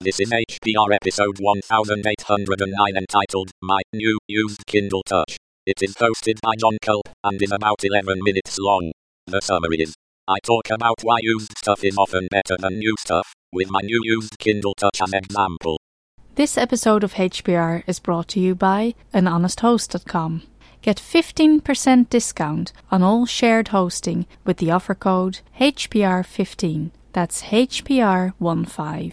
This is HPR episode 1809 entitled My New Used Kindle Touch. It is hosted by John Culp and is about 11 minutes long. The summary is I talk about why used stuff is often better than new stuff, with my new used Kindle Touch as an example. This episode of HPR is brought to you by anhonesthost.com. Get 15% discount on all shared hosting with the offer code HPR15. That's HPR15.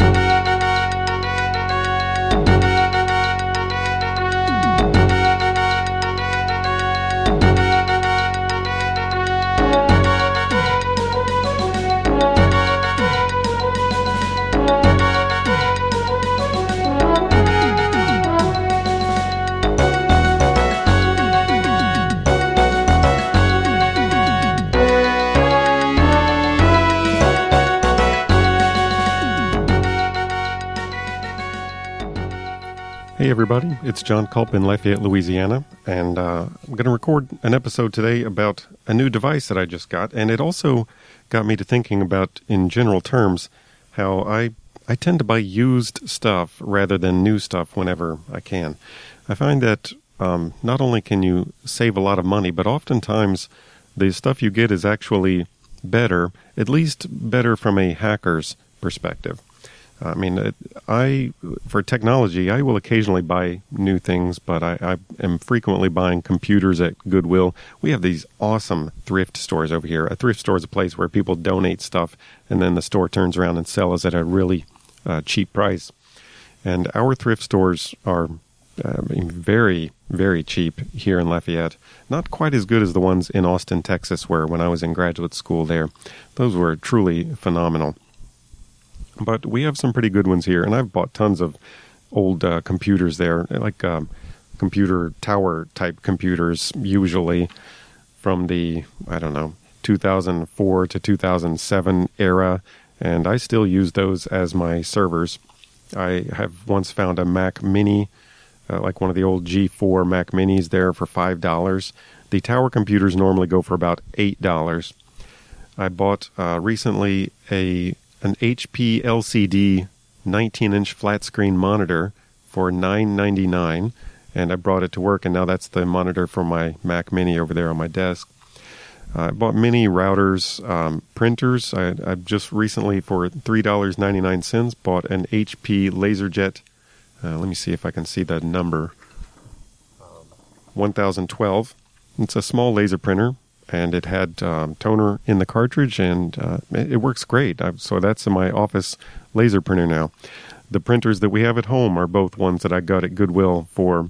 Hey, everybody, it's John Culp in Lafayette, Louisiana, and uh, I'm going to record an episode today about a new device that I just got, and it also got me to thinking about, in general terms, how I, I tend to buy used stuff rather than new stuff whenever I can. I find that um, not only can you save a lot of money, but oftentimes the stuff you get is actually better, at least better from a hacker's perspective. I mean, I for technology, I will occasionally buy new things, but I, I am frequently buying computers at Goodwill. We have these awesome thrift stores over here. A thrift store is a place where people donate stuff, and then the store turns around and sells at a really uh, cheap price. And our thrift stores are uh, very, very cheap here in Lafayette. Not quite as good as the ones in Austin, Texas, where when I was in graduate school there, those were truly phenomenal but we have some pretty good ones here, and I've bought tons of old uh, computers there, like um, computer tower type computers, usually from the I don't know 2004 to 2007 era, and I still use those as my servers. I have once found a Mac Mini, uh, like one of the old G4 Mac Minis, there for five dollars. The tower computers normally go for about eight dollars. I bought uh, recently a an HP LCD 19-inch flat screen monitor for 9.99, and I brought it to work, and now that's the monitor for my Mac Mini over there on my desk. Uh, I bought mini routers, um, printers. I, I just recently, for three dollars ninety nine cents, bought an HP LaserJet. Uh, let me see if I can see the number. One thousand twelve. It's a small laser printer, and it had um, toner in the cartridge, and uh, it, works great. i so that's in my office laser printer now. The printers that we have at home are both ones that I got at Goodwill for.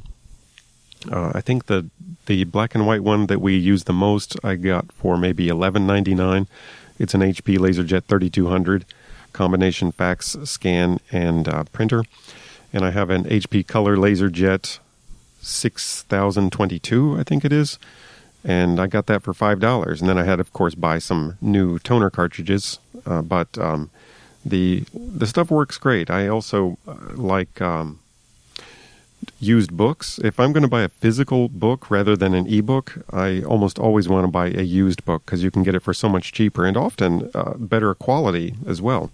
Uh, I think the the black and white one that we use the most I got for maybe eleven ninety nine. It's an HP LaserJet thirty two hundred combination fax scan and uh, printer, and I have an HP Color LaserJet six thousand twenty two. I think it is and I got that for five dollars. And then I had, of course, buy some new toner cartridges. Uh, but um, the the stuff works great. I also uh, like um, used books. If I'm going to buy a physical book rather than an ebook, I almost always want to buy a used book because you can get it for so much cheaper and often uh, better quality as well.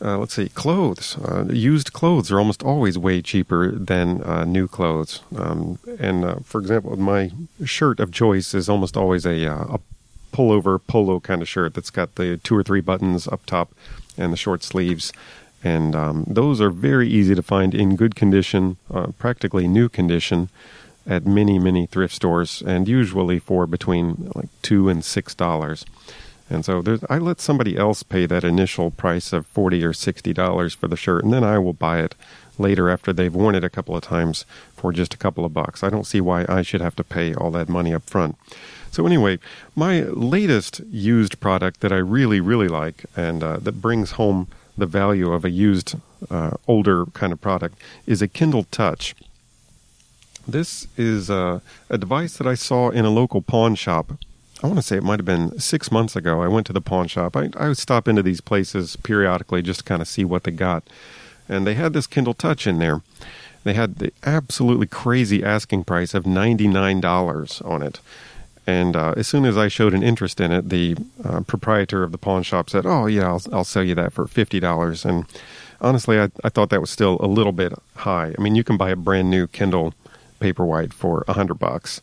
Uh, let's see, clothes. Uh, used clothes are almost always way cheaper than uh, new clothes. Um, and uh, for example, my shirt of choice is almost always a, uh, a pullover polo kind of shirt that's got the two or three buttons up top and the short sleeves. And um, those are very easy to find in good condition, uh, practically new condition, at many, many thrift stores, and usually for between like two and six dollars. And so I let somebody else pay that initial price of forty or sixty dollars for the shirt, and then I will buy it later after they've worn it a couple of times for just a couple of bucks. I don't see why I should have to pay all that money up front. So anyway, my latest used product that I really, really like, and uh, that brings home the value of a used, uh, older kind of product, is a Kindle Touch. This is uh, a device that I saw in a local pawn shop I want to say it might have been six months ago. I went to the pawn shop. I, I would stop into these places periodically just to kind of see what they got. And they had this Kindle Touch in there. They had the absolutely crazy asking price of $99 on it. And uh, as soon as I showed an interest in it, the uh, proprietor of the pawn shop said, "Oh yeah, I'll, I'll sell you that for fifty dollars." And honestly, I, I thought that was still a little bit high. I mean, you can buy a brand new Kindle Paperwhite for a hundred bucks,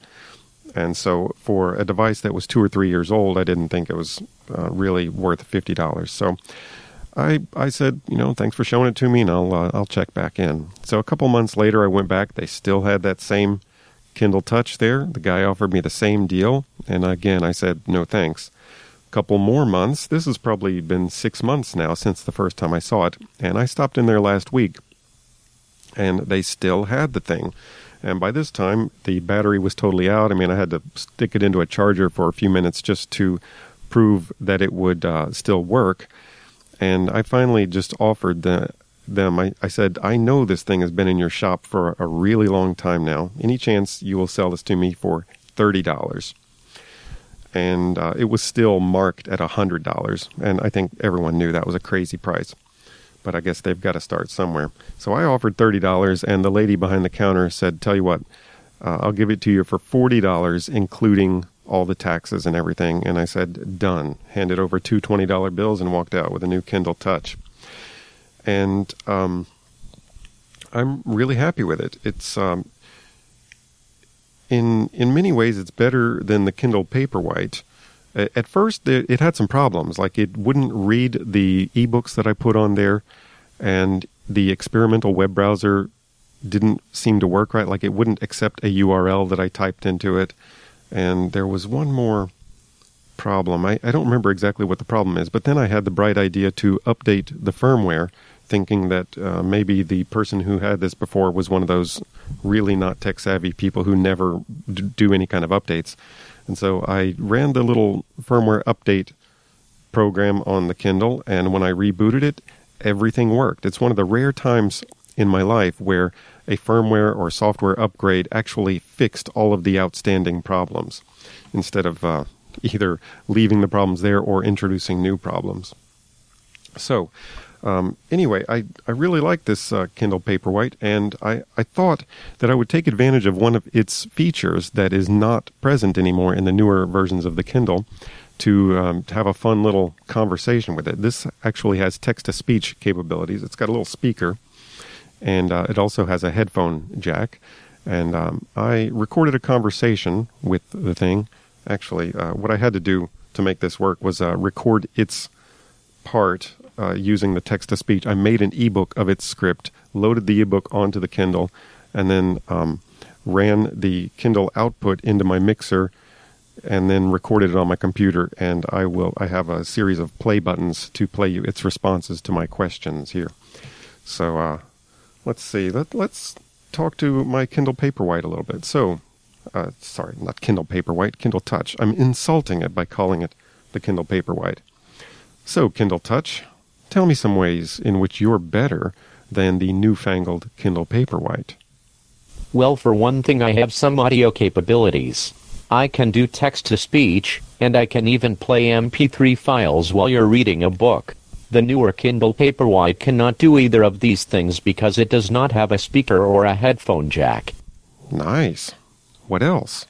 and so for a device that was two or three years old, I didn't think it was uh, really worth fifty dollars. So I I said, you know, thanks for showing it to me, and I'll uh, I'll check back in. So a couple months later, I went back. They still had that same Kindle Touch there. The guy offered me the same deal, and again, I said no thanks. A couple more months. This has probably been six months now since the first time I saw it, and I stopped in there last week, and they still had the thing. And by this time, the battery was totally out. I mean, I had to stick it into a charger for a few minutes just to prove that it would uh, still work. And I finally just offered the them, I, I said, I know this thing has been in your shop for a really long time now. Any chance you will sell this to me for $30? And uh, it was still marked at $100. And I think everyone knew that was a crazy price. But I guess they've got to start somewhere. So I offered $30, and the lady behind the counter said, Tell you what, uh, I'll give it to you for $40, including all the taxes and everything. And I said, Done. Handed over two $20 bills and walked out with a new Kindle Touch and um, I'm really happy with it. It's um, in in many ways it's better than the Kindle Paperwhite. At first, it, had some problems, like it wouldn't read the ebooks that I put on there, and the experimental web browser didn't seem to work right. Like it wouldn't accept a URL that I typed into it, and there was one more problem. I, I don't remember exactly what the problem is, but then I had the bright idea to update the firmware thinking that uh, maybe the person who had this before was one of those really not tech savvy people who never d- do any kind of updates. And so I ran the little firmware update program on the Kindle, and when I rebooted it, everything worked. It's one of the rare times in my life where a firmware or software upgrade actually fixed all of the outstanding problems instead of uh, either leaving the problems there or introducing new problems. So, um, anyway, I, I really like this uh, Kindle Paperwhite, and I, I thought that I would take advantage of one of its features that is not present anymore in the newer versions of the Kindle to, um, to have a fun little conversation with it. This actually has text to speech capabilities. It's got a little speaker, and uh, it also has a headphone jack. And um, I recorded a conversation with the thing. Actually, uh, what I had to do to make this work was uh, record its part uh, using the text to speech. I made an ebook of its script, loaded the ebook onto the Kindle, and then um, ran the Kindle output into my mixer, and then recorded it on my computer. And I will. I have a series of play buttons to play you its responses to my questions here. So uh, let's see. Let, let's talk to my Kindle Paperwhite a little bit. So. Uh, sorry, not Kindle Paperwhite, Kindle Touch. I'm insulting it by calling it the Kindle Paperwhite. So, Kindle Touch, Tell me some ways in which you're better than the newfangled Kindle Paperwhite. Well, for one thing, I have some audio capabilities. I can do text to speech, and I can even play MP3 files while you're reading a book. The newer Kindle Paperwhite cannot do either of these things because it does not have a speaker or a headphone jack. Nice. What else?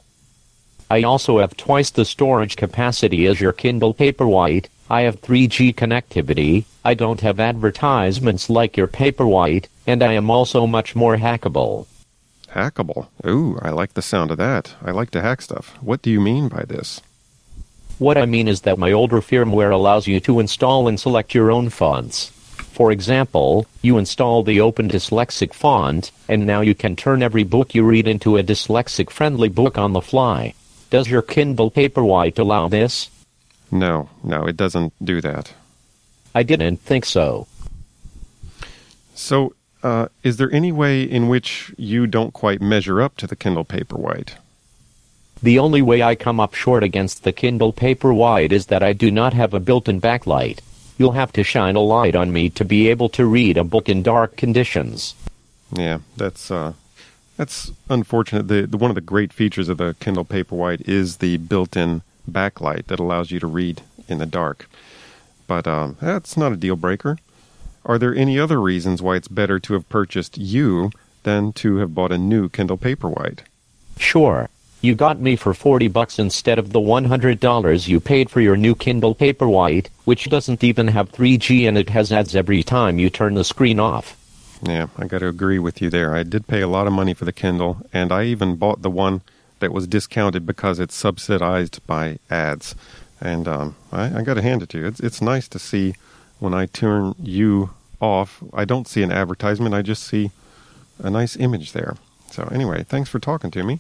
I also have twice the storage capacity as your Kindle Paperwhite, I have 3G connectivity, I don't have advertisements like your Paperwhite, and I am also much more hackable. Hackable? Ooh, I like the sound of that. I like to hack stuff. What do you mean by this? What I mean is that my older firmware allows you to install and select your own fonts. For example, you install the Open Dyslexic font, and now you can turn every book you read into a dyslexic friendly book on the fly. Does your Kindle Paperwhite allow this? No, no, it doesn't do that. I didn't think so. So, uh, is there any way in which you don't quite measure up to the Kindle Paperwhite? The only way I come up short against the Kindle Paperwhite is that I do not have a built-in backlight. You'll have to shine a light on me to be able to read a book in dark conditions. Yeah, that's uh, that's unfortunate. The, the one of the great features of the Kindle Paperwhite is the built-in backlight that allows you to read in the dark. But um, that's not a deal breaker. Are there any other reasons why it's better to have purchased you than to have bought a new Kindle Paperwhite? Sure. You got me for 40 bucks instead of the $100 you paid for your new Kindle Paperwhite, which doesn't even have 3G and it has ads every time you turn the screen off. Yeah, I got to agree with you there. I did pay a lot of money for the Kindle, and I even bought the one that was discounted because it's subsidized by ads. And um, I, I got to hand it to you. It's, it's nice to see when I turn you off, I don't see an advertisement, I just see a nice image there. So, anyway, thanks for talking to me.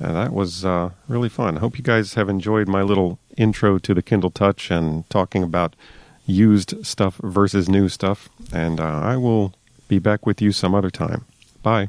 Uh, that was uh, really fun. I hope you guys have enjoyed my little intro to the Kindle Touch and talking about used stuff versus new stuff. And uh, I will be back with you some other time. Bye.